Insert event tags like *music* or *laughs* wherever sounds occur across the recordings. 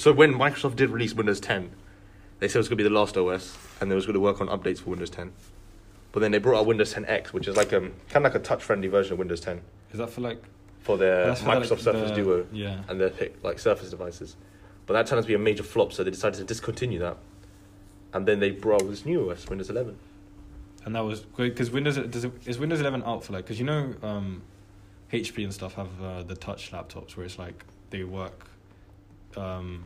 so when Microsoft did release Windows 10, they said it was going to be the last OS, and they was going to work on updates for Windows 10. But then they brought out Windows 10X, which is like um kind of like a touch-friendly version of Windows 10 Is that for like for their that's for, Microsoft like, Surface the- Duo Yeah. and their pic- like Surface devices. But that turned out to be a major flop, so they decided to discontinue that. And then they brought out this new OS, Windows 11. And that was because Windows does it, is Windows 11 out for like because you know um, HP and stuff have uh, the touch laptops where it's like they work. Um,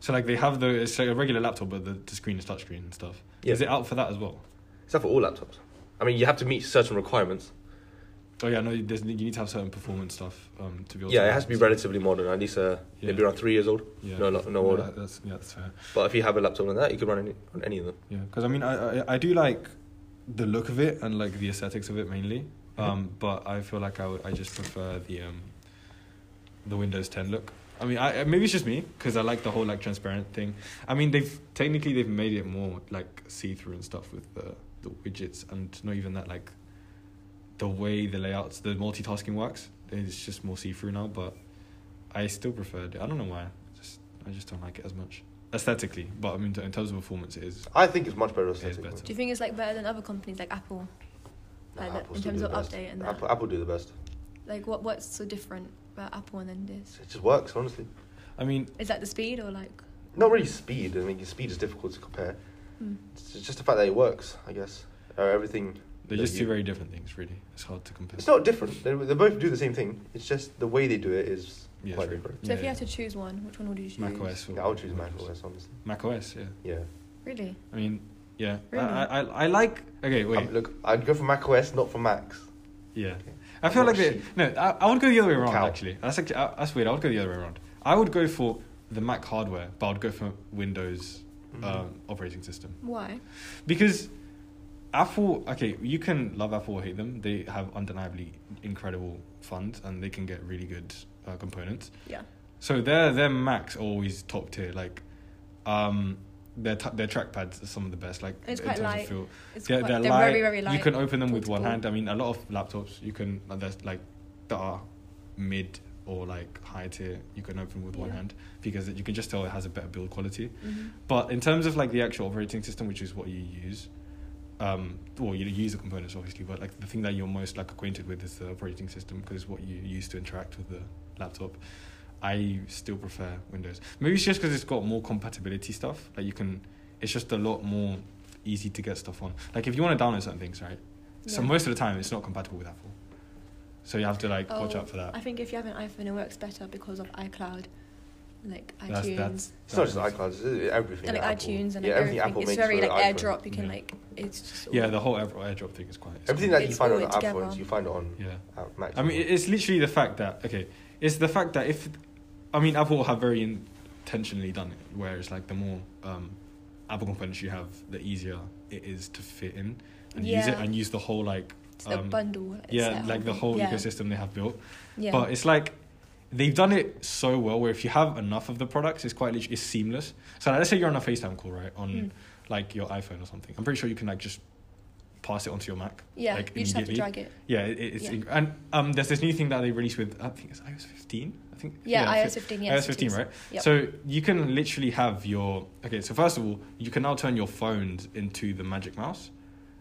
so like they have the it's like a regular laptop but the, the screen is touchscreen and stuff. Yeah. Is it out for that as well? It's not for all laptops. I mean, you have to meet certain requirements. Oh yeah, no. There's, you need to have certain performance stuff um, to be able. Yeah, to it has to be relatively modern. At least uh, maybe around three years old. Yeah. No, no, no older. that- that's yeah, that's fair. But if you have a laptop like that, you can run any, on any of them. Yeah, because I mean, I, I I do like the look of it and like the aesthetics of it mainly. Um, but I feel like I, would, I just prefer the um, the Windows 10 look. I mean, I maybe it's just me because I like the whole like transparent thing. I mean, they've technically they've made it more like see through and stuff with the the widgets and not even that like the way the layouts the multitasking works. It's just more see through now, but I still preferred it. I don't know why. Just I just don't like it as much aesthetically. But I mean, in terms of performance, it is I think it's much better. is aesthetically. better. Do you think it's like better than other companies like Apple? Nah, Like that- Apple in terms of the best. update and that. Apple, Apple do the best. Like what what's so different about Apple and then this? It just works, honestly. I mean, Is that the speed or like? Not really speed. I mean, speed is difficult to compare. Hmm. It's just the fact that it works, I guess. Uh, everything. they're that just you- two very different things. Really, it's hard to compare. It's not different. They, they both do the same thing. It's just the way they do it is Yeah, quite true. different. So Yeah, if you yeah. had to choose one, which one would you choose? Mac OS. Or Yeah, I would choose Mac Windows. OS, honestly. Mac OS, yeah. Yeah. Really? I mean, yeah. Really? I, I I like. Okay, wait. Um, look, I'd go for Mac OS, not for Macs. yeah. Okay. I feel like a they, sheep. no. I, I would go the other way around. Cow. Actually, that's actually uh, that's weird. I would go the other way around. I would go for the Mac hardware, but I'd go for Windows Mhm. um, operating system Why? because Apple. Okay, you can love Apple or hate them. They have undeniably incredible funds and they can get really good uh, components. Yeah. So their their Macs are always top tier. Like, um, their t- their trackpads are some of the best. Like It's in quite terms light. of feel. It's They're, quite, they're, they're light. very very light. You can open them with one hand. I mean, a lot of laptops you can uh, there's like that are mid or like high tier. You can open with one hand because you can just tell it has a better build quality. Mhm. But in terms of like the actual operating system, which is what you use, um, well, you use the components obviously, but like the thing that you're most like acquainted with is the operating system because it's what you use to interact with the laptop. I still prefer Windows. Maybe it's just because it's got more compatibility stuff. Like you can, it's just a lot more easy to get stuff on. Like if you want to download certain things, right? So most of the time it's not compatible with Apple. So you have to like watch Oh, out for that. Oh, I think if you have an iPhone, it works better because of iCloud, like That's- iTunes, that's- It's not just iCloud, it's everything. and like Apple- iTunes and yeah, everything everything. Apple It's makes very for like iPhone. AirDrop. You can Yeah. like it's just yeah, the whole Air- AirDrop thing is quite. Everything quite- that you It's find on together. iPhones, you find it on Yeah. Macs. I mean, it's literally the fact that okay, it's the fact that if, I mean, Apple have very intentionally done it, where it's like the more um, Apple components you have, the easier it is to fit in and use it and use the whole like it's the um, bundle. yeah, like the whole yeah. ecosystem they have built. Yeah. But it's like they've done it so well where if you have enough of the products, it's quite it's seamless. So like, let's say you're on a FaceTime call, right, on Mm. like your iPhone or something. I'm pretty sure you can like just pass it onto your Mac. yeah, like, you just have to drag it. Yeah, it, it's Yeah. inc- and um, there's this new thing that they released with I think it's iOS 15. I think Yeah, fi- iOS 15. Yes, iOS 15, right? Yep. So you can literally have your okay. So first of all, you can now turn your phone into the Magic Mouse.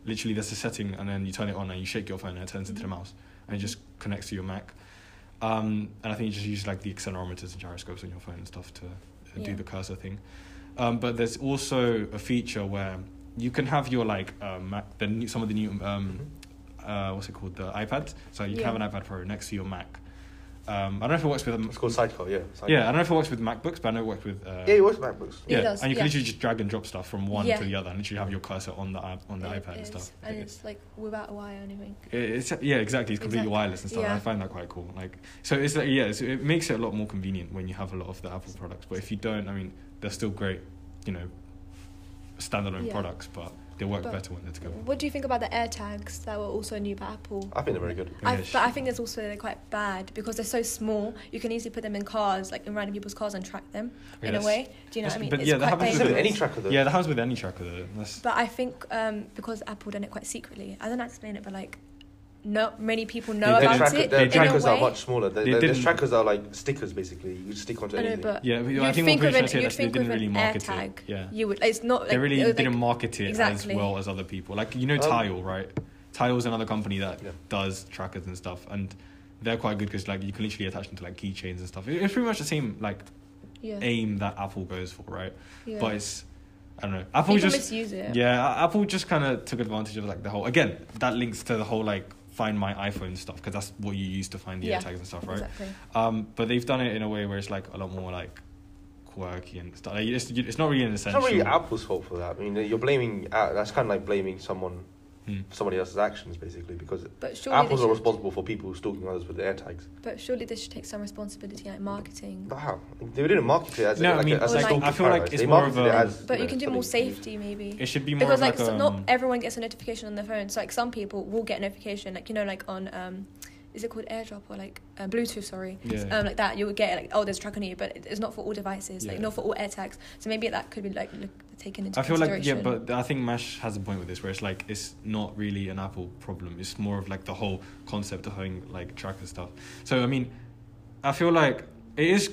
Literally, there's a setting, and then you turn it on, and you shake your phone, and it turns into the Mhm. mouse, and it just connects to your Mac. Um, and I think you just use like the accelerometers and gyroscopes on your phone and stuff to uh, do Yeah. the cursor thing. Um, but there's also a feature where you can have your like uh, Mac, the new, some of the new um, uh, what's it called, the iPads. So you can have an iPad Pro next to your Mac. Um, I don't know if it works with It's called Sidecar, yeah. Sidecar. yeah, I don't know if it works with MacBooks, but I know it works with. Uh, Yeah, it works with MacBooks. It yeah, does, and you can yeah. literally just drag and drop stuff from one Yeah. to the other, and literally have your cursor on the on the It iPad and stuff. And It- it's like without a wire or anything. it's yeah, exactly. It's completely Exactly. wireless and stuff. Yeah. I find that quite cool. Like, so it's like yeah, so it makes it a lot more convenient when you have a lot of the Apple products. But if you don't, I mean, they're still great, you know, standalone Yeah. products, but they work But better when they're together. What do you think about the AirTags that were also new by Apple? I think they're very good. I, Yeah, but I think there's also they're quite bad because they're so small. You can easily put them in cars, like in random people's cars, and track them Okay, in a way. Do you know what I mean? but it's yeah, that quite happens It's with with any tracker though. Yeah, that happens with any tracker though. That's But I think um, because Apple done it quite secretly, I don't know how to explain it, but like not many people know They about tracker, it Their trackers are much smaller. Their, They their, their trackers are like stickers, basically. You stick onto I know, anything. but Yeah, but you'd I think think what with we're an, trying to you'd is they think didn't with really an market AirTag, it. Yeah. you would. It's not like they really it didn't like, market it Exactly. as well as other people. Like you know, Um, Tile, right? Tile's another company that Yeah. does trackers and stuff, and they're quite good because like you can literally attach them to like keychains and stuff. It's pretty much the same like yeah, aim that Apple goes for, right? yeah. But it's I don't know. Apple people just misuse it. yeah, Apple just kind of took advantage of like the whole again that links to the whole like find my iPhone stuff because that's what you use to find the Yeah, AirTags and stuff, right? Exactly. Um, but they've done it in a way where it's like a lot more like quirky and stuff. Like, it's, it's not really an essential. It's not really Apple's fault for that. I mean, you're blaming. Uh, that's kind of like blaming someone, Hmm. somebody else's actions, basically, because Apple's they not responsible for people stalking others with their tags. But surely they should take some responsibility like marketing. But how? They didn't market it as No, a, I like mean, a, as Or a like- stalking I feel like it's they more of marketed it a- as, But you know, can do more to use. safety maybe. It should be more because of like, like, so um, not everyone gets a notification on their phone. So like some people will get a notification, like you know, like on um, is it called AirDrop or like uh, Bluetooth? Sorry, yeah. um, like that you would get like oh, there's a track on you, but it's not for all devices, like not for all AirTags. So maybe that could be like look, taken into I feel like yeah, but I think Mash has a point with this, where it's like it's not really an Apple problem. It's more of like the whole concept of having like tracker stuff. So I mean, I feel like it is.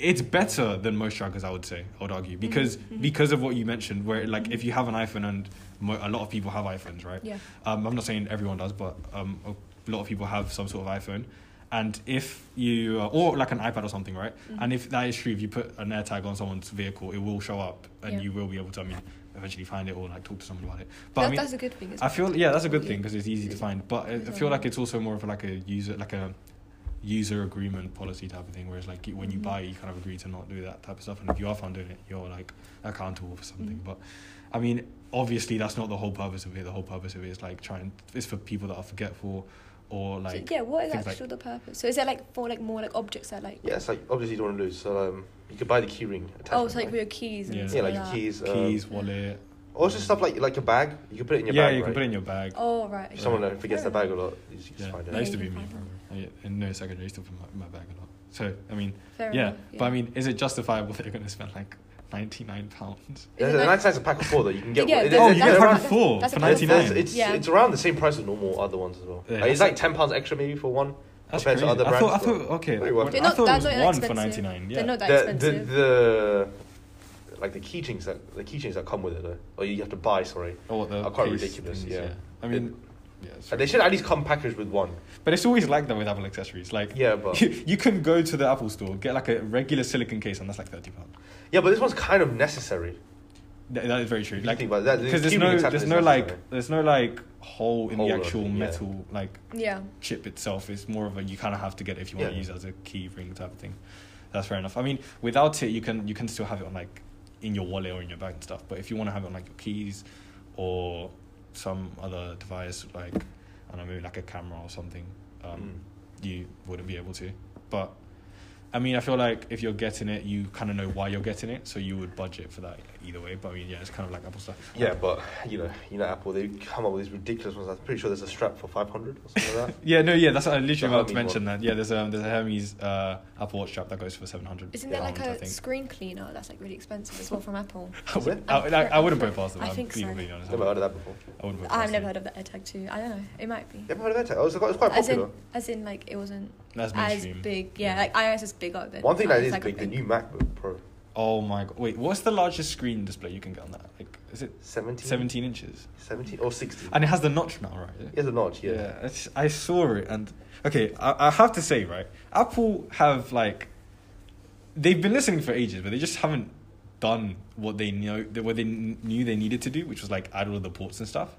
It's better than most trackers, I would say. I would argue because Mhm. because of what you mentioned, where like Mhm. if you have an iPhone and mo- a lot of people have iPhones, right? yeah, Um, I'm not saying everyone does, but um, a lot of people have some sort of iPhone. And if you, or like an iPad or something, right? Mhm. And if that is true, if you put an AirTag on someone's vehicle, it will show up, and Yeah. you will be able to, I mean, eventually find it or like talk to someone about it. But that, I mean, that's a good thing. I feel yeah, that's a good thing because it's easy to find. But I, I feel like it's also more of like a user, like a user agreement policy type of thing. Whereas like when you Mhm. buy, you kind of agree to not do that type of stuff. And if you are found doing it, you're like accountable for something. Mhm. But I mean, obviously, that's not the whole purpose of it. The whole purpose of it is like trying. It's for people that are forgetful or like. so, yeah, what is actually like- the purpose? So is it like for like more like objects that like Yeah, it's like obviously you don't want to lose. So um, you could buy the key ring. oh, attachment, it's like right? for your keys and Yeah. yeah, like like your that. keys. keys, Um, wallet. or just stuff like like your bag. You can put it in your yeah, bag. you can right? put it in your bag. Oh right. If someone Yeah. uh, forgets their bag a lot, you just Yeah, find that used to be you me. can find probably. I- In no secondary, I used to put my, my bag a lot. So I mean, Fair yeah, enough, but I mean, is it justifiable *laughs* that you're going to spend like ninety nine pounds? Is Yeah, it the like- nice size a pack of four though. You can get. Yeah, one- it- Oh, you get a pack of four that's for a ninety There's- nine. It's Yeah. it's around the same price as normal other ones as well. Yeah, Like, it's like ten pounds extra maybe for one. That's compared to crazy. other I thought, I thought, okay, Very worth They're not- thought it was not that one for 99. Yeah. They're not that The, the expensive. the like the keychains that the keychains that come with it though, or you have to buy. Sorry, Oh, the are quite ridiculous, things, yeah. I mean, yeah, it's and they should at least come packaged with one. but it's always like that with Apple accessories. Like, Yeah, but you, *laughs* you can go to the Apple store, get like a regular silicon case, and that's like thirty pounds. Yeah, but this one's kind of necessary. That, that is very true. Like, think about that, because there's no, there's no like, necessary. there's no like hole in Hole the or actual anything, yeah. metal like yeah. chip itself. It's more of a you kind of have to get it if you want Yeah. to use it as a key ring type of thing. That's fair enough. I mean, without it, you can you can still have it on like in your wallet or in your bag and stuff. But if you want to have it on like your keys or some other device, like I don't know, maybe like a camera or something, um, Mm. you wouldn't be able to. But I mean, I feel like if you're getting it, you kind of know why you're getting it, so you would budget for that either way. But I mean, yeah, it's kind of like Apple stuff. Yeah, but you know, you know, Apple they come up with these ridiculous ones. I'm pretty sure there's a strap for five hundred or something like that. *laughs* Yeah, no, yeah, that's I literally The about to mention one. that. Yeah, there's a there's a Hermes uh, Apple Watch strap that goes for seven hundred. Isn't there like I a think. screen cleaner that's like really expensive as well from Apple? *laughs* I, would, it? I, I, I wouldn't put it past them. I I'm think being so. completely honest. I Never heard of that before. I wouldn't put it I've past never them. heard of the AirTag too. I don't know. It might be. You ever heard of that? Oh, it's quite, it's quite As popular. in, as in, like it wasn't That's as mainstream. big. Yeah, like iOS is bigger than. One thing that it's is like a big, the new MacBook Pro, Oh my god! Wait, what's the largest screen display you can get on that? Like, is it 17, 17 inches? 17 or 16. And it has the notch now, right? It has a notch, yeah. it's, I saw it, and okay, I, I have to say, right, Apple have like, they've been listening for ages, but they just haven't done what they know, what they knew they needed to do, which was like add all of the ports and stuff.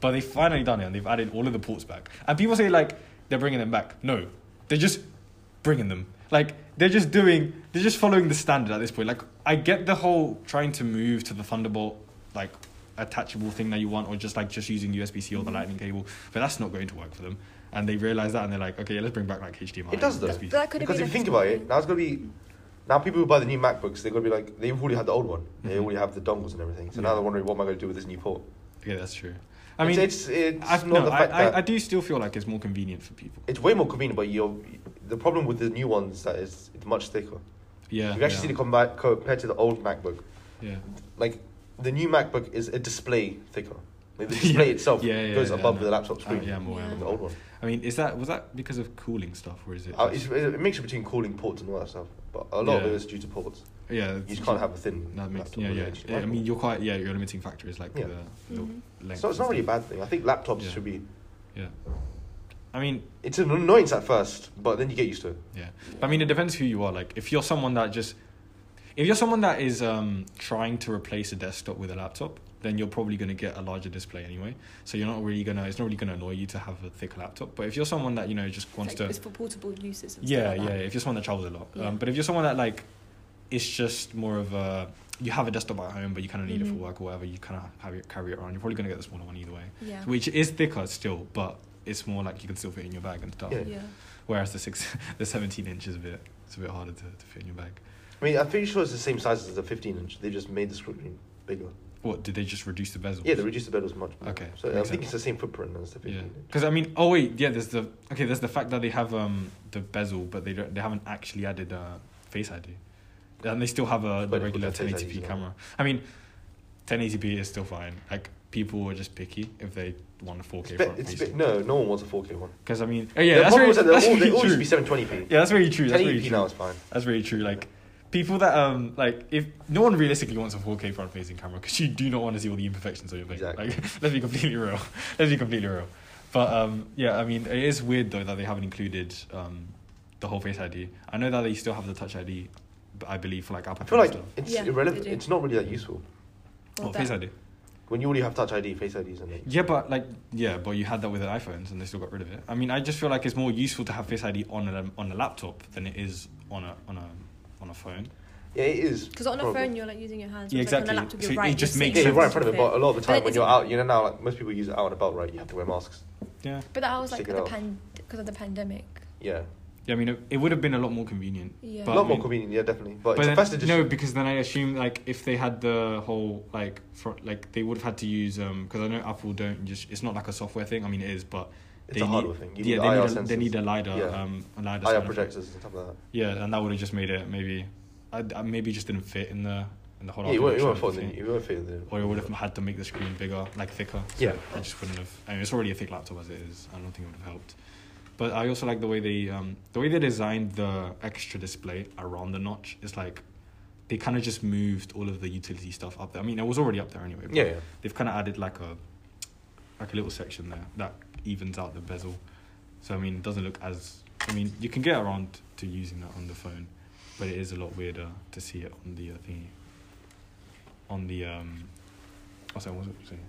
But they finally done it, and they've added all of the ports back. And people say like they're bringing them back. No, they're just bringing them. Like they're just doing, they're just following the standard at this point. Like I get the whole trying to move to the Thunderbolt like attachable thing that you want, or just like just using USB C or the Mhm. Lightning cable, but that's not going to work for them. And they realize that, and they're like, okay, let's bring back like HDMI. It does though. USB. But that Because if you think about it, now it's gonna be now people who buy the new MacBooks, they're gonna be like they've already had the old one. They Mhm. already have the dongles and everything. So Yeah. now they're wondering what am I gonna do with this new port. Yeah, that's true. I mean, it's it's, it's I've, not no, the I, fact I, that I do still feel like it's more convenient for people. it's way more convenient, but you're the problem with the new ones is that it's it's much thicker. Yeah, you actually yeah, see the combat compared to the old MacBook. yeah. Like the new MacBook is a display thicker. Like, the *laughs* display itself Yeah, yeah, goes yeah, above no. the laptop Uh, screen. yeah, I'm. Yeah. I'm The old one. I mean, is that was that because of cooling stuff or is it? Uh, it's, it's a mixture between cooling ports and all that stuff, but a lot of it is due to ports. Yeah, You just can't have a thin. That makes laptop yeah, yeah. yeah. I mean, you're quite yeah. Your limiting factor is like Yeah. the, the Mhm. length. So it's not really a bad thing. I think laptops Yeah. should be. Yeah. I mean, It's an annoyance at first, but then you get used to it. yeah. But I mean, it depends who you are. Like, if you're someone that just, if you're someone that is um trying to replace a desktop with a laptop, then you're probably going to get a larger display anyway. So you're not really gonna. It's not really gonna annoy you to have a thicker laptop. But if you're someone that you know just wants Like, to it's for portable uses. And yeah, stuff like yeah. If you're someone that travels a lot, Yeah. um, but if you're someone that like, it's just more of a you have a desktop at home, but you kind of need it Mhm. for work or whatever. You kind of have it carry it around. You're probably gonna get the smaller one either way, Yeah. which is thicker still, but it's more like you can still fit in your bag and stuff. Yeah. yeah. Whereas the six, *laughs* the 17 inch is a bit, it's a bit harder to, to fit in your bag. I mean, I'm pretty sure it's the same size as the 15 inch. They just made the screen bigger. What did they just reduce the bezel? Yeah, they reduced the bezels much more. Okay, So I think sense. it's the same footprint as the 15 Yeah, inch. because I mean, oh wait, yeah. There's the okay. There's the fact that they have um the bezel, but they don't. They haven't actually added uh, Face ID, and they still have a the regular put the Face 1080p camera. I mean, 1080p is still fine. Like people are just picky if they want a 4K be- front it's be- facing. no, no one wants a 4K one. Because I mean, oh yeah, the that's problem very, is that they're that's all, they very all true. should be 720p. Yeah, that's very true. That's very 1080p true. now is fine. That's very true. Like people that um like if no one realistically wants a 4K front facing camera because you do not want to see all the imperfections of your thing. Exactly. Like *laughs* let's be completely real. let's be completely real. But um yeah, I mean it is weird though that they haven't included um the whole Face ID. I know that they still have the Touch ID, but I believe for like Apple I feel like stuff. it's Yeah, irrelevant. It's not really that useful. Or What that- Face ID? When you already have Touch ID, Face IDs, and like, Yeah, but like yeah, but you had that with the iPhones and they still got rid of it. I mean, I just feel like it's more useful to have Face ID on a on a laptop than it is on a on a on a phone. yeah, it is. Because on a probably. phone, you're like using your hands. Yeah, whereas, like, exactly. On a laptop, So you're it right. just makes Yeah, you're right in front of it, but a lot of the time it's- when you're out, you know now like most people use it out and about, right? You have to wear masks. Yeah. But that was like the out. pan because of the pandemic. Yeah, Yeah, I mean, it, it would have been a lot more convenient. Yeah. a lot I more convenient. Yeah, definitely. But, But it's then, a first no, because then I assume like if they had the whole like for, like they would have had to use um because I know Apple don't just it's not like a software thing. I mean, it is, but it's they a hardware need, thing. You yeah, need they IR need, a, they need a lidar, Yeah. um, a lidar. IR projectors and stuff like that. Yeah, and that would have just made it maybe, I, I maybe just didn't fit in the in the whole. Yeah, you won't, you won't fit in the the, you won't fit in the. Or it would have had to make the screen bigger, like thicker. So Yeah. I just wouldn't have. I mean, it's already a thick laptop as it is. I don't think it would have helped. But I also like the way they um the way they designed the extra display around the notch. It's like they kind of just moved all of the utility stuff up there. I mean, it was already up there anyway. but Yeah, yeah. They've kind of added like a like a little section there that evens out the bezel. So I mean, it doesn't look as. I mean, you can get around to using that on the phone, but it is a lot weirder to see it on the uh, thingy. On the um, oh, sorry, what was it saying?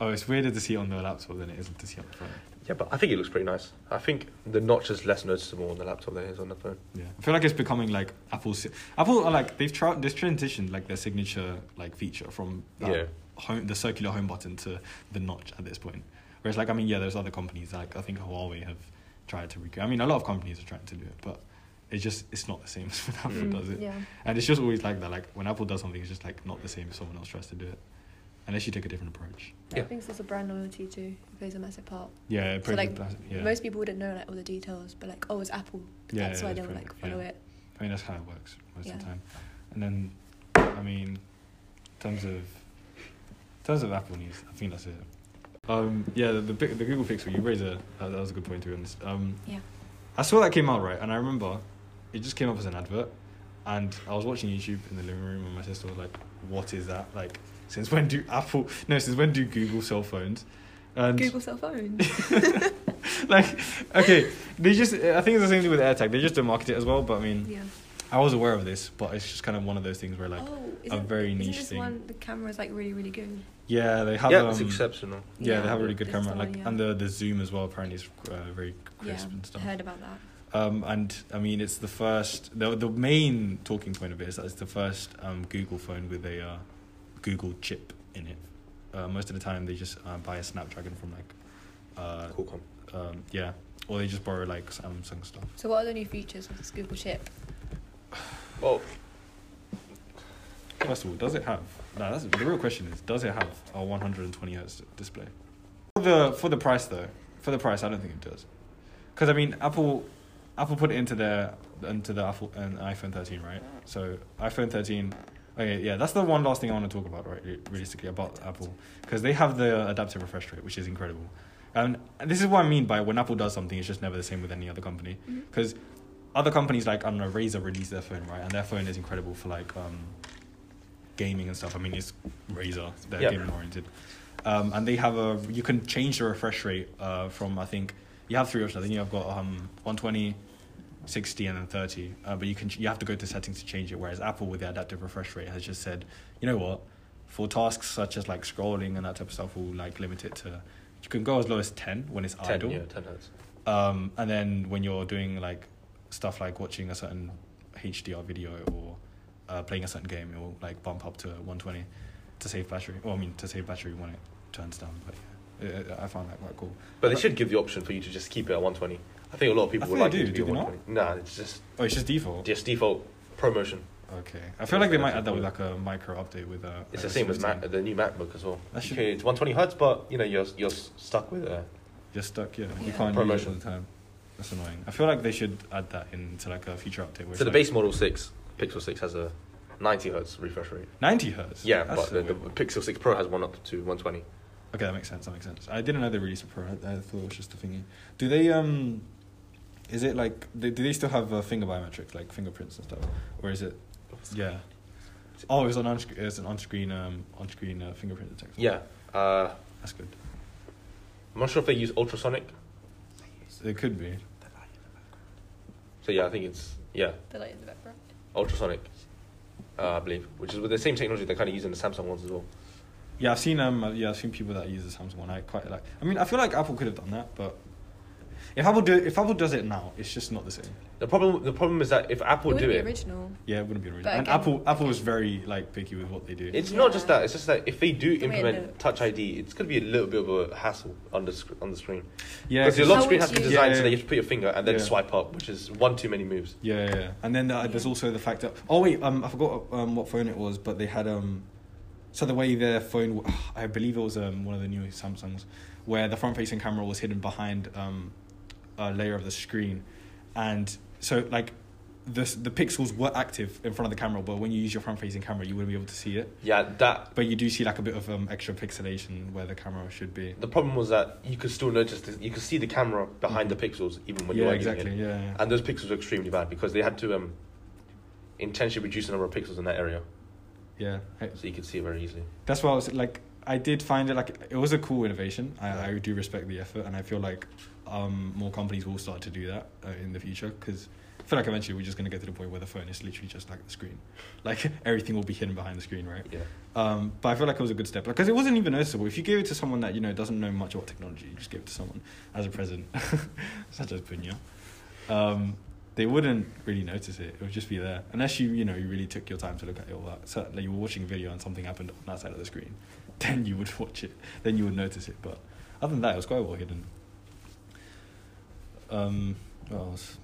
Oh, it's weirder to see it on the laptop than it is to see it on the phone. Yeah, but I think it looks pretty nice. I think the notch is less noticeable on the laptop than it is on the phone. Yeah, I feel like it's becoming like Apple's. Apple are like they've tried this transitioned like their signature like feature from that Yeah. home the circular home button to the notch at this point. Whereas like I mean yeah, there's other companies like I think Huawei have tried to recreate. I mean a lot of companies are trying to do it, but it's just it's not the same *laughs* as when Apple Mm. does it. Yeah. And it's just always like that. Like when Apple does something, it's just like not the same if someone else tries to do it, unless you take a different approach. Yeah. I think it's also brand loyalty too. It plays a massive part. Yeah, it So, like, plays- yeah. Most people wouldn't know like all the details, but like, oh, it's Apple. Yeah, That's yeah, why they it's will like follow yeah. it. I mean, that's how it works most of the time. And then, I mean, in terms of, in terms of Apple news, I think that's it. Um, yeah, the, the pic- the Google Pixel, you raised a that, that was a good point to be honest. Um, Yeah. I saw that came out right, and I remember it just came up as an advert, and I was watching YouTube in the living room, and my sister was like, "What is that? Like, since when do Apple? No, since when do Google cell phones?" And Google cell phone. *laughs* like, okay, they just I think it's the same thing with AirTag. They just don't market it as well, but I mean. yeah. I was aware of this, but it's just kind of one of those things where like, oh, a isn't, very isn't niche this thing. one the camera's like really really good? yeah, they have yeah, um, it's exceptional. yeah, Yeah, they have a really good camera, the like yeah. and the the zoom as well apparently is uh, very Yeah, crisp and stuff. I stuff. heard about that. Um, and I mean, it's the first the the main talking point of it is that it's the first um Google phone with a uh, Google chip in it. Uh, most of the time, they just uh, buy a Snapdragon from like, uh, Qualcomm. um, yeah, or they just borrow like Samsung stuff. So what are the new features of this Google chip? *sighs* Well, First of all, does it have? No, that's the real question is, does it have a 120 hertz display? For the for the price though, for the price, I don't think it does. Because I mean, Apple, Apple put it into their into the Apple and iPhone 13, right? So iPhone 13 Okay, yeah, that's the one last thing I want to talk about, right? Realistically, about Apple, because they have the adaptive refresh rate, which is incredible. And this is what I mean by when Apple does something, it's just never the same with any other company. Because other companies like I don't know, Razer released their phone, right? And their phone is incredible for like um, gaming and stuff. I mean, it's Razer, they're Yeah. gaming oriented, um, and they have a you can change the refresh rate uh, from I think you have three options. I think you have got um, 120, 60, and then 30. Uh, but you can you have to go to settings to change it. Whereas Apple with the adaptive refresh rate has just said, you know what, for tasks such as like scrolling and that type of stuff, we'll like limit it to. You can go as low as 10 when it's 10, idle. yeah, 10 hertz. Um, and then when you're doing like stuff like watching a certain HDR video or uh, playing a certain game, you'll like bump up to 120 to save battery. Well, I mean, to save battery when it turns down. But yeah, I- I found that quite cool. But they should give the option for you to just keep it at 120. I think a lot of people I would like they it do, to be do at they not? 120. Nah, it's just Oh, it's just default. just default ProMotion. Okay, I feel like they might add that with like a micro update with. Uh, It's the same as Mac, the new MacBook as well. That should- Okay, it's 120 hertz, but you know you're you're stuck with it. You're stuck, yeah. You Yeah. can't use it ProMotion. all the time. That's annoying. I feel like they should add that into like a future update. Where So the like base model six, Pixel six has a 90 hertz refresh rate. 90 hertz. Yeah, That's but the, the. Pixel 6 Pro has one up to 120. Okay, that makes sense. That makes sense. I didn't know they released a pro. I, I thought it was just a thingy. Do they um? Is it like they, do they still have uh, finger biometrics like fingerprints and stuff, or is it? Yeah. Oh, it's an on it's an on screen um on screen uh, fingerprint detector. Yeah, uh, that's good. I'm not sure if they use ultrasonic. It could be. So yeah, I think it's yeah The light in the background. ultrasonic, uh, I believe, which is with the same technology they're kind of using the Samsung ones as well. Yeah, I've seen um uh, yeah I've seen people that use the Samsung one. I quite like. I mean, I feel like Apple could have done that, but if Apple do if Apple does it now, it's just not the same. The problem the problem is that if Apple it do be it, original. Yeah, it wouldn't be original. But and again- Apple Apple is very like picky with what they do. it's not just Yeah. that. It's just that if they do The way it implement looks. Touch ID, it's going to be a little bit of a hassle on the sc- on the screen. yeah, because your 'cause- lock How screen would has to be you- designed Yeah, so that you have to put your finger and then Yeah. swipe up, which is one too many moves. Yeah, yeah, yeah. And then uh, there's also the fact that oh wait, um, I forgot um what phone it was, but they had um, so the way their phone, w- *sighs* I believe it was um one of the new Samsungs, where the front-facing camera was hidden behind um, a layer of the screen, and so like. The, the pixels were active in front of the camera, but when you use your front-facing camera, you wouldn't be able to see it. Yeah, that But you do see like a bit of um, extra pixelation where the camera should be. the problem was that you could still notice this, you could see the camera behind the pixels even when you yeah, were exactly. it. Yeah, yeah. And those pixels were extremely bad because they had to um, intentionally reduce the number of pixels in that area yeah. So you could see it very easily. that's why I was like I did find it like it was a cool innovation. I, I do respect the effort, and I feel like um, more companies will start to do that uh, in the future because I feel like eventually we're just gonna get to the point where the phone is literally just like the screen, *laughs* like everything will be hidden behind the screen, right? Yeah. Um, but I feel like it was a good step because it wasn't even noticeable. If you gave it to someone that you know doesn't know much about technology, you just give it to someone as a present, *laughs* such as Punya. Um, they wouldn't really notice it. It would just be there, unless you you know you really took your time to look at it all that. So like you were watching a video and something happened on that side of the screen, *laughs* then you would watch it. Then you would notice it. But other than that, it was quite well hidden. Um, what else?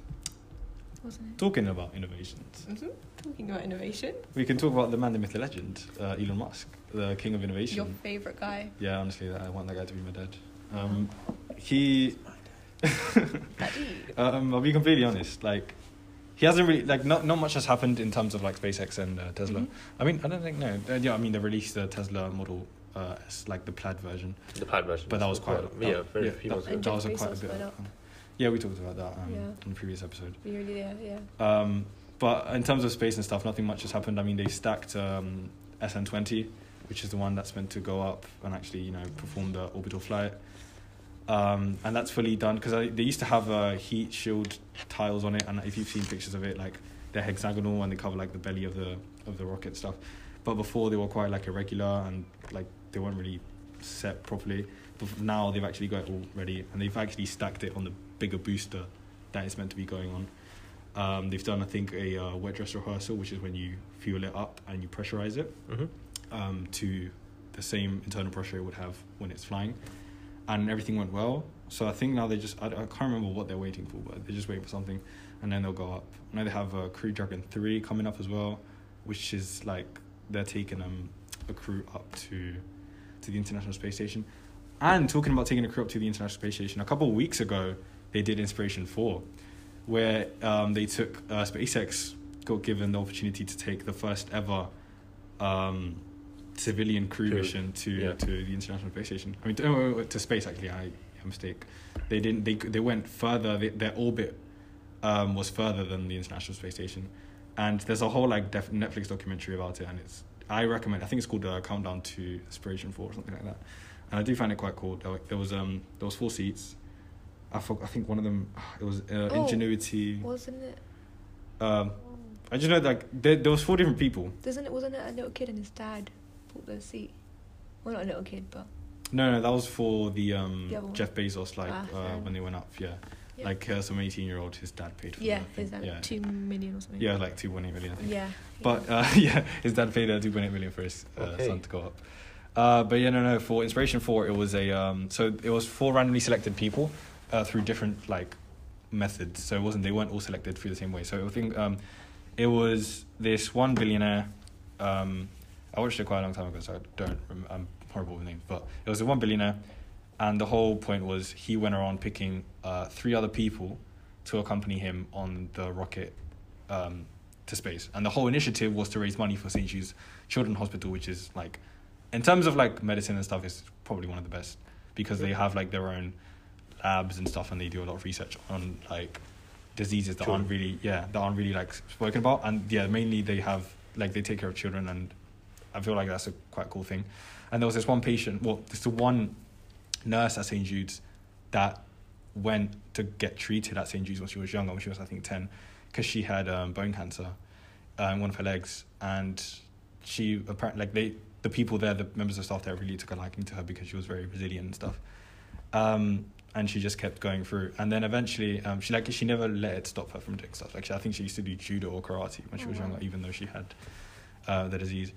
Wasn't it? Talking about innovations, Mm-hmm. Talking about innovation. we can talk about the man, the myth, the legend, uh, Elon Musk, the king of innovation. Your favourite guy. Yeah, honestly, I want that guy to be my dad. Um, he, *laughs* um, I'll be completely honest. Like, he hasn't really like not not much has happened in terms of like SpaceX and uh, Tesla. Mhm. I mean, I don't think no. Uh, yeah, I mean they released the Tesla Model uh, like the plaid version, The plaid version. but that was quite yeah, very yeah, few that, months And ago. that was a quite a bit. Of, up. yeah, we talked about that um, Yeah. in the previous episode. We really, yeah, yeah. Um, but in terms of space and stuff, nothing much has happened. I mean, they stacked um, SN20, which is the one that's meant to go up and actually, you know, perform the orbital flight. Um, and that's fully done because they used to have uh, heat shield tiles on it, and if you've seen pictures of it, like they're hexagonal and they cover like the belly of the of the rocket stuff. But before they were quite like irregular and like they weren't really set properly. But now they've actually got it all ready, and they've actually stacked it on the bigger booster that is meant to be going on. Um, they've done, I think, a uh, wet dress rehearsal, which is when you fuel it up and you pressurize it Mhm. um, to the same internal pressure it would have when it's flying, and everything went well. So I think now they just I, I can't remember what they're waiting for, but they're just waiting for something, and then they'll go up. I know they have uh, Crew Dragon three coming up as well, which is like they're taking um, a crew up to to the International Space Station. And talking about taking a crew up to the International Space Station, a couple of weeks ago they did Inspiration four, where um, they took uh, SpaceX got given the opportunity to take the first ever um, civilian crew mission to yeah. to the International Space Station. I mean, to, oh, to space actually. I, I mistake. They didn't. They they went further. They, their orbit um, was further than the International Space Station, and there's a whole like def- Netflix documentary about it, and it's I recommend. I think it's called uh, Countdown to Aspiration Four or something like that, and I do find it quite cool. There, there was um there was four seats. I for, I think one of them *sighs* it was uh, Oh. Ingenuity. Wasn't it? Um, I just know like there, there was four different people. Doesn't it? Wasn't it a little kid and his dad bought the seat? Well, not a little kid, but No, no, that was for the um The. Jeff Bezos like Ah, uh, when they went up. Yeah, Yeah. like uh, some eighteen year old his dad paid for. yeah, the thing. his dad yeah, two million or something. yeah, like two point eight million. I think. yeah. But uh, *laughs* yeah, his dad paid uh, two point eight million for his uh, Okay. son to go up. Uh, but yeah, no, no. For Inspiration Four, it was a um, so it was four randomly selected people uh, through different like methods. So it wasn't they weren't all selected through the same way. So I think um, it was this one billionaire. Um, I watched it quite a long time ago, so I don't. Rem- I'm horrible with names, but it was a one billionaire, and the whole point was he went around picking uh, three other people to accompany him on the rocket um, to space. And the whole initiative was to raise money for St. Jude's Children's Hospital, which is like, in terms of like medicine and stuff, is probably one of the best because they have like their own labs and stuff, and they do a lot of research on like diseases that aren't really yeah that aren't really like spoken about. And yeah, mainly they have like they take care of children, and I feel like that's a quite cool thing. And there was this one patient, well, the one nurse at St. Jude's that went to get treated at St. Jude's when she was younger, when she was I think ten, because she had um, bone cancer uh, in one of her legs, and she apparently like they the people there, the members of staff there, really took a liking to her because she was very resilient and stuff. Um, and she just kept going through, and then eventually, um, she like she never let it stop her from doing stuff. Like she, I think she used to do judo or karate when she Oh, was wow. younger, even though she had uh, the disease.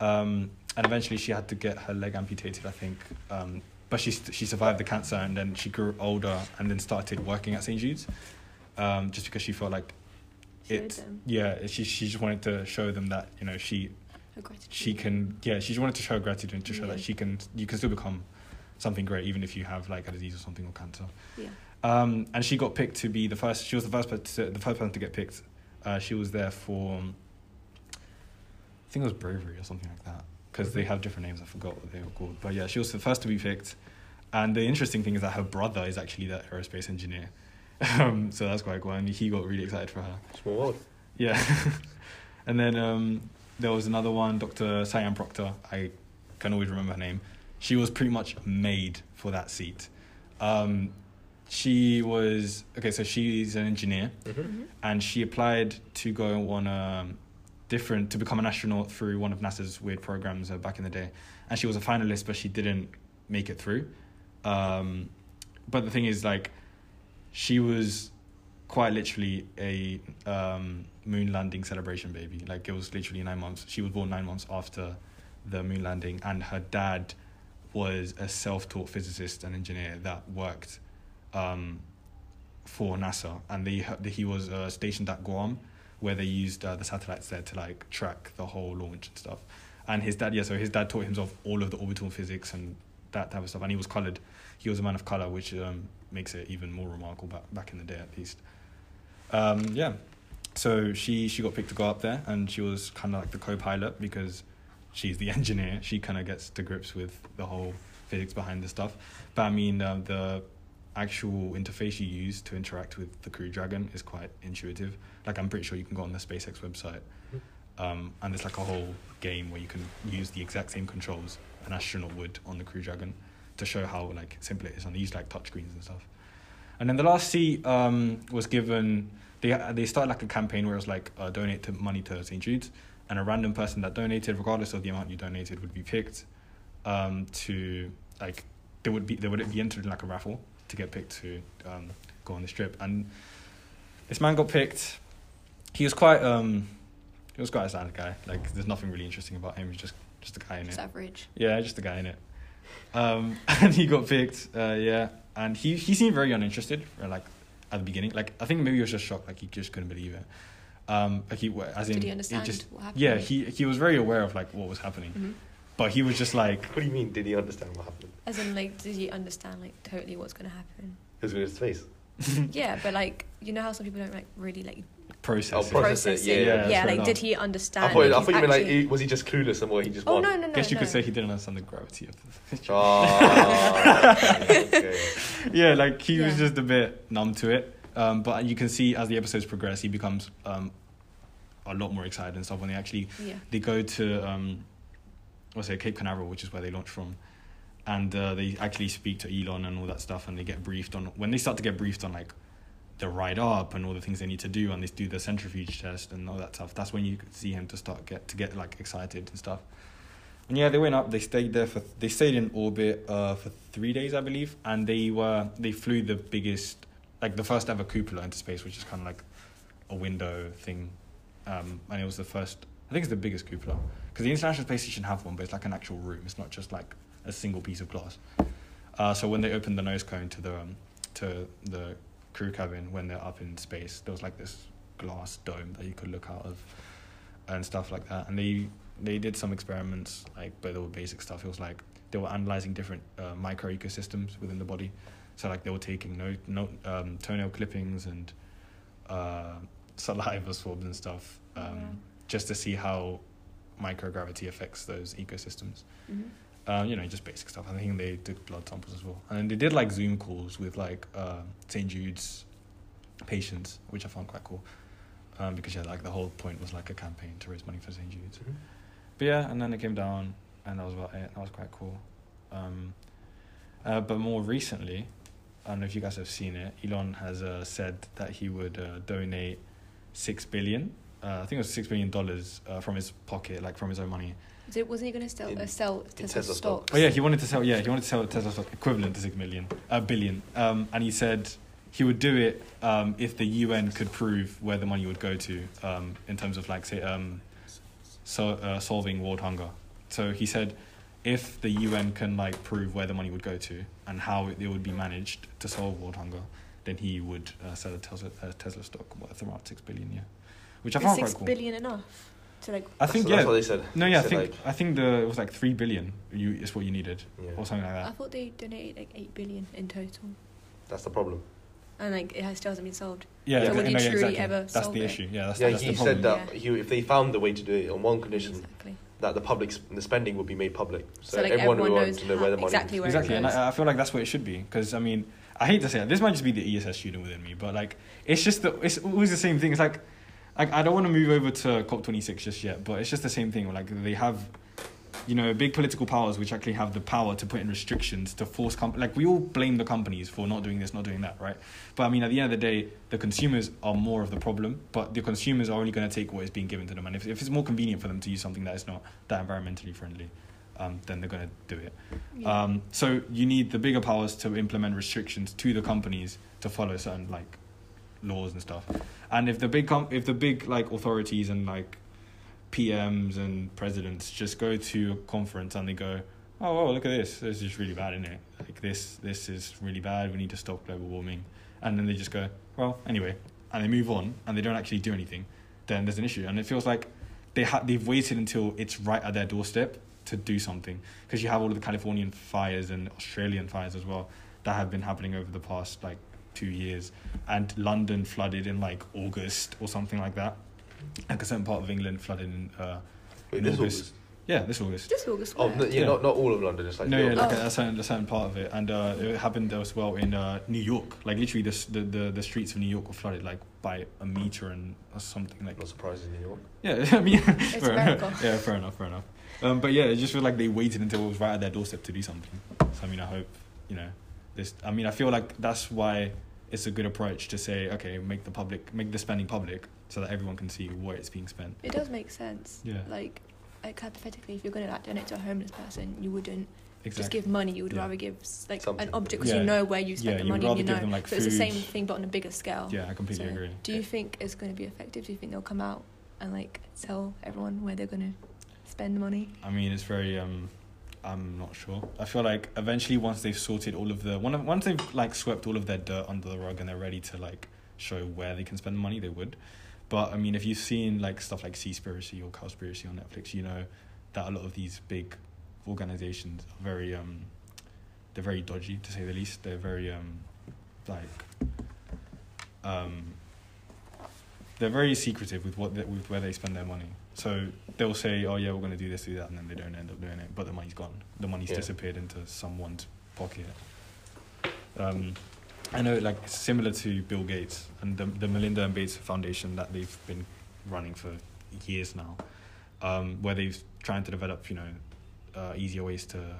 Um, and eventually, she had to get her leg amputated. I think, um, but she she survived the cancer, and then she grew older, and then started working at St Jude's, um, just because she felt like it. them Yeah, she she just wanted to show them that you know she she can yeah she just wanted to show gratitude and to show Yeah. that she can you can still become something great even if you have like a disease or something or cancer. Yeah. Um, and she got picked to be the first. She was the first person to, the first person to get picked. Uh, she was there for, I think it was bravery or something like that, because they have different names. I forgot what they were called, but yeah, she was the first to be picked. And the interesting thing is that her brother is actually that aerospace engineer, *laughs* um, so that's quite cool. And he got really excited for her. Small world. Yeah. *laughs* and then um, there was another one, Dr. Sian Proctor. I can always remember her name. She was pretty much made for that seat. Um, she was okay. So she's an engineer, Mm-hmm. Mhm. and she applied to go on a different to become an astronaut through one of NASA's weird programs uh, back in the day. And she was a finalist, but she didn't make it through. Um, but the thing is, like, she was quite literally a um, moon landing celebration baby. Like, it was literally nine months. She was born nine months after the moon landing, and her dad was a self-taught physicist and engineer that worked um, for NASA, and he was uh, stationed at Guam, where they used uh, the satellites there to like track the whole launch and stuff. And his dad, yeah, so his dad taught himself all of the orbital physics and that type of stuff, and he was colored. He was a man of color, which um, makes it even more remarkable back back in the day, at least. Um, yeah, so she she got picked to go up there, and she was kind of like the co-pilot because she's the *laughs* engineer. She kind of gets to grips with the whole physics behind the stuff. But I mean, um, the actual interface you use to interact with the Crew Dragon is quite intuitive. Like I'm pretty sure you can go on the SpaceX website, um, and there's like a whole game where you can use the exact same controls an astronaut would on the Crew Dragon to show how like simple it is. And they use like touchscreens and stuff. And then the last seat um, was given. They they started like a campaign where it was like uh, donate to money to St Jude's, and a random person that donated, regardless of the amount you donated, would be picked um, to like they would be they would be entered in like a raffle to get picked to um, go on this trip. And this man got picked. He was quite um, he was quite a sad guy. Like there's nothing really interesting about him. He's just just a guy in Just it. average. Yeah, just a guy in it. Um, *laughs* and he got picked. Uh, yeah, and he he seemed very uninterested. uh, Like at the beginning, like I think maybe he was just shocked. Like he just couldn't believe it. Um, like he as in Did he understand just what happened? yeah he he was very aware of like what was happening, Mhm. But he was just like What do you mean? Did he understand what happened? As in, like, did he understand like totally what's gonna happen? It was in his face. *laughs* yeah, but like, you know how some people don't like really like process. Oh, process. process it, it. yeah, yeah, Yeah, like enough. did he I understand? thought, I thought you he's meant like, he- was he just clueless and what he just Oh won? no no no. I guess you no. could say he didn't understand the gravity of the *laughs* Ah, okay. yeah, like he was just a bit numb to it. Um, but you can see as the episodes progress, he becomes um, a lot more excited and stuff when they actually Yeah. they go to um, what's it, Cape Canaveral, which is where they launched from, and uh, they actually speak to Elon and all that stuff, and they get briefed on when they start to get briefed on like the ride up and all the things they need to do, and they do the centrifuge test and all that stuff. That's when you see him to start get to get like excited and stuff. And yeah, they went up. They stayed there for they stayed in orbit uh, for three days, I believe, and they were they flew the biggest, like the first ever cupola into space, which is kind of like a window thing, um, and it was the first. I think it's the biggest cupola because the International Space Station have one, but it's like an actual room. It's not just like a single piece of glass. Uh, so when they opened the nose cone to the um, to the crew cabin when they're up in space, there was like this glass dome that you could look out of, and stuff like that. And they they did some experiments, like but they were basic stuff. It was like they were analyzing different uh, micro ecosystems within the body. So like they were taking no no um, toenail clippings and uh, *laughs* saliva swabs and stuff, um, Wow. just to see how microgravity affects those ecosystems. Mhm. Um, you know, just basic stuff. I think they did blood samples as well, and they did like Zoom calls with like uh, St Jude's patients, which I found quite cool. Um, because yeah, like the whole point was like a campaign to raise money for St Jude's. Mhm. But yeah, and then it came down, and that was about it. That was quite cool. Um, uh, but more recently, I don't know if you guys have seen it. Elon has uh, said that he would uh, donate six billion. Uh, I think it was six billion dollars uh, from his pocket, like from his own money. So wasn't he going to sell, In- uh, sell Tesla, Tesla stock? stock. Oh yeah, he wanted to sell. Yeah, he wanted to sell Tesla stock equivalent to six million, uh, billion. Um, and he said he would do it um, if the UN could prove where the money would go to um, in terms of like say um, so uh, solving world hunger. So he said if the UN can like prove where the money would go to and how it, it would be managed to solve world hunger, then he would uh, sell a Tesla, uh, Tesla stock worth around six billion. Yeah, which I Is found quite cool. billion enough to like? I think that's, yeah. That's what they said. no, yeah, I think said, I think the it was like three billion. You is what you needed yeah, or something like that. I thought they donated like eight billion in total, that's the problem. and like it has, still hasn't been solved. Yeah, So no, would no, yeah, exactly. ever That's solve the it? issue. Yeah, that's, yeah, that's he said problem. that he, if they found the way to do it on one condition, Exactly. that the public the spending would be made public, so, So, like, everyone, everyone would knows want to know where the money exactly is. where it exactly, and. I, I feel like that's what it should be. Because I mean, I hate to say it, this might just be the ESS student within me, but like, it's just the, it's always the same thing. It's like, like I don't want to move over to COP twenty six just yet, but it's just the same thing. Like they have, you know, big political powers which actually have the power to put in restrictions to force comp- like we all blame the companies for not doing this, not doing that, right? But I mean, at the end of the day, the consumers are more of the problem. But the consumers are only going to take what is being given to them, and if, if it's more convenient for them to use something that is not that environmentally friendly, um, then they're going to do it. Yeah. Um, so you need the bigger powers to implement restrictions to the companies to follow certain like laws and stuff. And if the big com- if the big like authorities and like PMs and presidents just go to a conference and they go, oh, oh look at this, this is really bad, isn't it? Like this, this is really bad. We need to stop global warming. And then they just go, well, anyway, and they move on and they don't actually do anything. Then there's an issue, and it feels like they ha- they've waited until it's right at their doorstep to do something because you have all of the Californian fires and Australian fires as well that have been happening over the past like two years, and London flooded in like August or something like that. Like a certain part of England flooded in uh, Wait, in this August. August. Yeah, this August. Just August. Oh, yeah. no, yeah, Yeah. Not, not all of London, just like no, the- yeah, like Oh. a, a certain a certain part of it, and uh, it happened as well in uh, New York. Like literally, the, the the the streets of New York were flooded like by a meter and or something like. Not surprised in New York. Yeah, *laughs* I mean, *laughs* It's fair enough. *laughs* Yeah, fair enough, fair enough. Um, but yeah, it just feels like they waited until it was right at their doorstep to do something. So I mean, I hope you know this. I mean, I feel like that's why it's a good approach to say, okay, make the public, make the spending public, so that everyone can see where it's being spent. It does make sense. Yeah. Like, like hypothetically, if you're going to like donate to a homeless person, you wouldn't just give money. You would Yeah. rather give like Something. an object because Yeah. you know where you spent Yeah, the you money. and rather you give know. them, like, so it's the same thing, but on a bigger scale. Yeah, I completely So, agree. Do you think it's going to be effective? Do you think they'll come out and like tell everyone where they're going to spend the money? I mean, it's very. Um, I'm not sure. I feel like eventually, once they've sorted all of the, one, once they've like swept all of their dirt under the rug and they're ready to like show where they can spend the money, they would. But I mean, if you've seen like stuff like Seaspiracy or Cowspiracy on Netflix, you know that a lot of these big organizations are very um, they're very dodgy to say the least. They're very um, like um, they're very secretive with what with where they spend their money. So they'll say, "Oh yeah, we're going to do this, do that," and then they don't end up doing it. But the money's gone. The money's Yeah. disappeared into someone's pocket. Um, I know, like similar to Bill Gates and the the Melinda and Gates Foundation that they've been running for years now, um, where they've trying to develop, you know, uh, easier ways to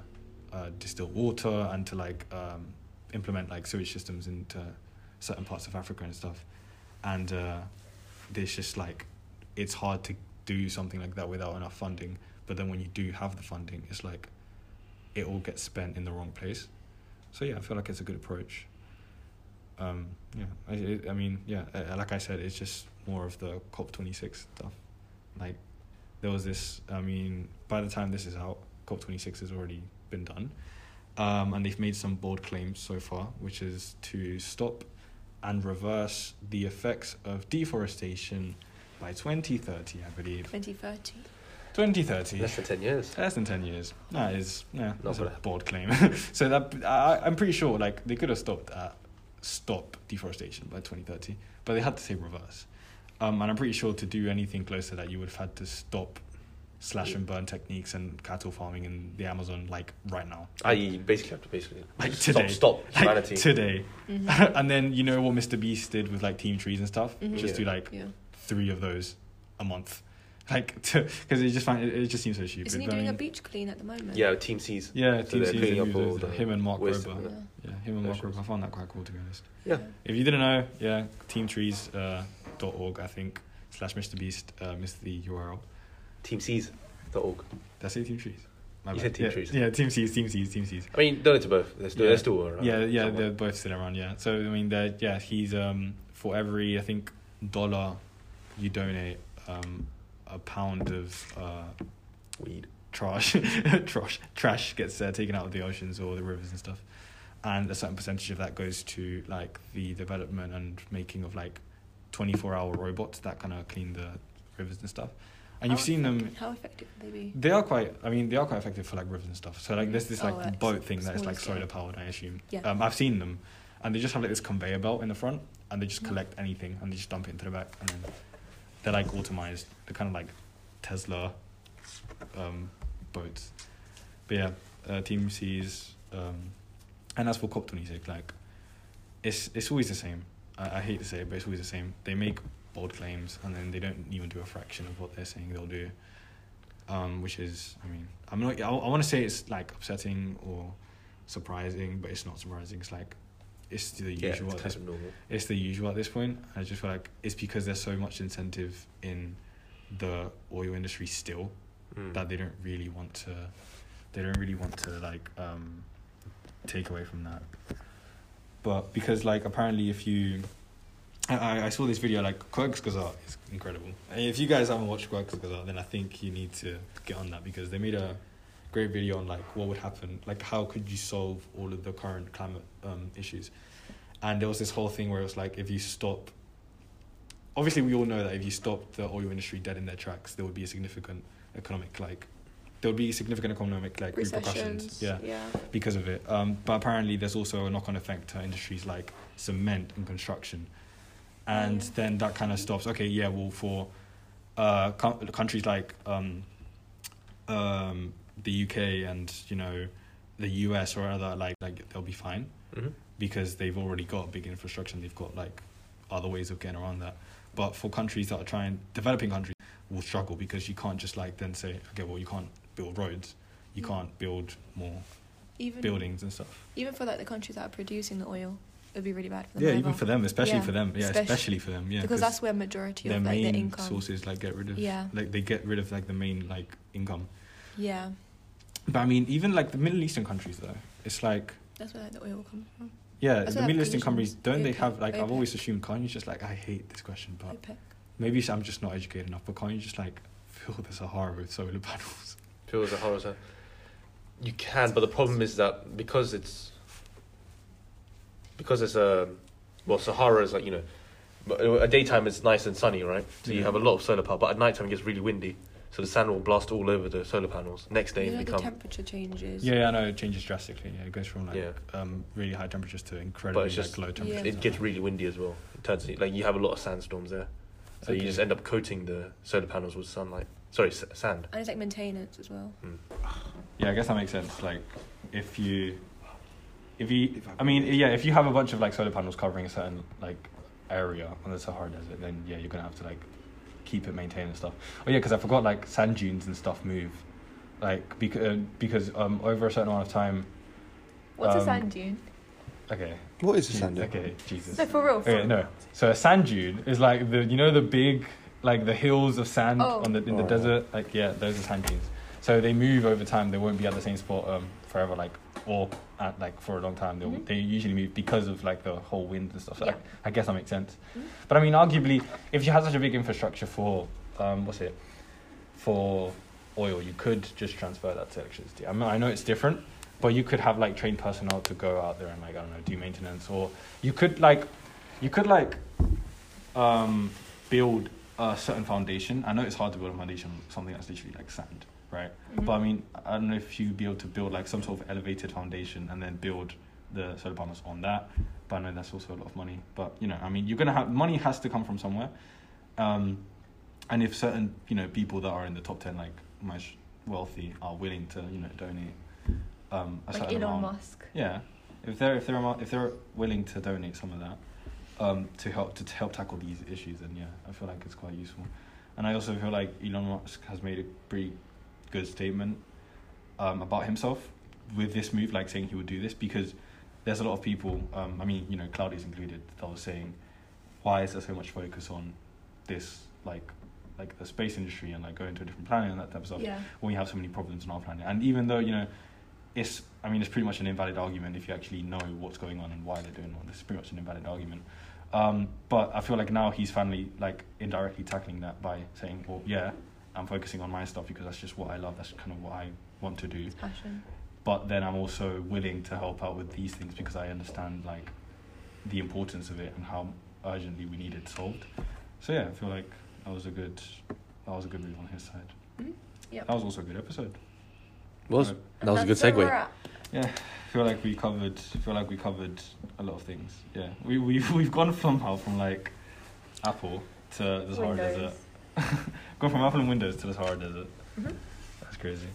uh, distill water and to like um, implement like sewage systems into certain parts of Africa and stuff. And uh, there's just like it's hard to do something like that without enough funding. But then when you do have the funding, it's like it all gets spent in the wrong place. So yeah, I feel like it's a good approach. Um, yeah, I, it, I mean, yeah, like I said, it's just more of the COP twenty six stuff. Like there was this. I mean, by the time this is out, COP twenty six has already been done, um, and they've made some bold claims so far, which is to stop and reverse the effects of deforestation by twenty thirty, I believe. 2030. Twenty thirty. Less than 10 years. Less than ten years. That is yeah, that's a bad. bold claim. *laughs* so that I, I'm pretty sure like they could have stopped at stop deforestation by 2030, but they had to say reverse. Um, and I'm pretty sure to do anything close to that, you would have had to stop slash and burn techniques and cattle farming in the Amazon like right now, I basically have to basically *laughs* Like stop, today. stop like humanity. today. Mhm. *laughs* and then you know what Mr. Beast did with like team trees and stuff. Mhm. Just do Yeah. like Yeah. Three of those a month, *laughs* like because it just find it, it just seems so stupid. Isn't he but I doing a beach clean at the moment? yeah, Team Seas. Yeah, So Team they're C's cleaning up all the him and Mark waste. Rober. Yeah. Yeah, him and Mark Versions. Rober. I found that quite cool to be honest. Yeah. If you didn't know, yeah, teamtrees uh, dot org I think slash Mr Beast um, is the URL. Team Seas. Dot org. Did I say Team Trees? My You bad. said Team yeah, Trees. Yeah, Team Seas, Team Seas, Team Seas. I mean, donate to both. They're still, Yeah. they're still around. yeah, yeah, somewhere. they're both still around. Yeah. So I mean, they're yeah, he's um for every I think dollar you donate um a pound of uh weed. trash *laughs* trash trash gets uh, taken out of the oceans or the rivers and stuff and a certain percentage of that goes to like the development and making of like 24 hour robots that kind of clean the rivers and stuff and you've How seen them How effective would they be? they are quite i mean they are quite effective for like rivers and stuff so like there's this Oh, like right. boat thing that is like scale. solar powered i assume Yeah. um, i've seen them and they just have like this conveyor belt in the front and they just Mhm. collect anything and they just dump it into the back and then they're like automized they're kind of like tesla um, boats. But yeah uh, Team Seas um, and as for cop 26 like it's it's always the same. I, I hate to say it but it's always the same. They make bold claims and then they don't even do a fraction of what they're saying they'll do. Um, which is i mean i'm not i, I want to say it's like upsetting or surprising but it's not surprising. It's like it's the Yeah, usual it's at kind this of normal. it's the usual at this point. I just feel like it's because there's so much incentive in the oil industry still Mm. that they don't really want to they don't really want to like um take away from that. But because like apparently if you I, I- I saw this video like Kurzgesagt is incredible. And If you guys haven't watched Kurzgesagt then I think you need to get on that because they made a great video on like what would happen like how could you solve all of the current climate um issues? And there was this whole thing where it was like if you stop obviously we all know that if you stop the oil industry dead in their tracks there would be a significant economic like there would be significant economic like repercussions. Yeah. Yeah. because of it. Um but apparently there's also a knock-on effect to industries like cement and construction. And Yeah. then that kind of stops. Okay yeah well for uh co- countries like um um the UK and you know the US or other like like they'll be fine Mhm. because they've already got big infrastructure and they've got like other ways of getting around that. But for countries that are trying, developing countries will struggle because you can't just like then say, okay, well, you can't build roads, you Mm. can't build more Even buildings and stuff. even for like the countries that are producing the oil, it'd be really bad for them. Yeah, even for them, especially Yeah, for them. Yeah, especially- especially for them. Yeah, because that's where majority their of like main the income. sources like get rid of. Yeah. Like they get rid of like the main like income. Yeah, But I mean, even like the Middle Eastern countries though, it's like that's where like, the oil comes from. yeah, That's the Middle Eastern countries don't they have like I've always assumed can't you just like I hate this question, but OPEC. maybe I'm just not educated enough. But can't you just like fill the Sahara with solar panels? Feels the Sahara, zone. You can, but the problem is that because it's because it's a well, Sahara is like you know, but a daytime is nice and sunny, right? So you have a lot of solar power, but at nighttime it gets really windy, so the sand will blast all over the solar panels. Next day You it know, the temperature changes. Yeah, yeah, I know it changes drastically. Yeah, it goes from like Yeah. um really high temperatures to incredibly it's just- like low temperatures. Yeah. it gets really windy as well. It turns like you have a lot of sandstorms there. So you just end up coating the solar panels with sunlight. Sorry, s- sand. And it's like maintenance as well. Yeah, I guess that makes sense. Like, if you, if you, I mean, yeah, if you have a bunch of like solar panels covering a certain like area on the Sahara Desert, then yeah, you're gonna have to like keep it maintained and stuff. Oh yeah, because I forgot like sand dunes and stuff move, like because because um over a certain amount of time. What's a Um, sand dune? Okay. What is a sand dune? Okay, Jesus. No, for real. For Okay, no. So a sand dune is like the you know the big like the hills of sand Oh. on the in the Oh. desert. Like yeah, those are sand dunes. So they move over time. They won't be at the same spot um forever. Like or at like for a long time. They Mhm. they usually move because of like the whole wind and stuff. So Yeah. I, I guess that makes sense. Mhm. But I mean, arguably, if you had such a big infrastructure for um what's it for oil, you could just transfer that to electricity. I mean, I know it's different, but you could have like trained personnel to go out there and like I don't know do maintenance, or you could like you could like um build a certain foundation. I know it's hard to build a foundation on something that's literally like sand, right? Mhm. But I mean, I don't know if you'd be able to build like some sort of elevated foundation and then build the solar panels on that. But I know that's also a lot of money. But you know, I mean, you're gonna have money has to come from somewhere. Um, and if certain you know people that are in the top ten, like much wealthy, are willing to you know donate um, a like certain Elon amount, Musk. yeah, if they're if they're if they're willing to donate some of that um, to help to, to help tackle these issues, then yeah, I feel like it's quite useful. And I also feel like Elon Musk has made a pretty good statement um, about himself with this move, like saying he would do this because there's a lot of people. Um, I mean, you know, Cloudy's included, that was saying, why is there so much focus on this, like, like the space industry and like going to a different planet and that type of stuff? Yeah. when we have so many problems on our planet. And even though, you know, it's, I mean, it's pretty much an invalid argument if you actually know what's going on and why they're doing what. It's pretty much an invalid argument. Um, but I feel like now he's finally, like, indirectly tackling that by saying, well, yeah, I'm focusing on my stuff because that's just what I love. That's kind of what I want to do. It's passion. But then I'm also willing to help out with these things because I understand, like, the importance of it and how urgently we need it solved. So yeah, I feel like that was a good, that was a good move on his side. Mhm. Yep. That was also a good episode. Was Right. that was a good segue? Yeah, I feel like we covered. feel like we covered a lot of things. Yeah, we we've *laughs* we've gone somehow from like Apple to the Sahara Windows. Desert. *laughs* gone from Apple and Windows to the Sahara Desert. Mhm. That's crazy.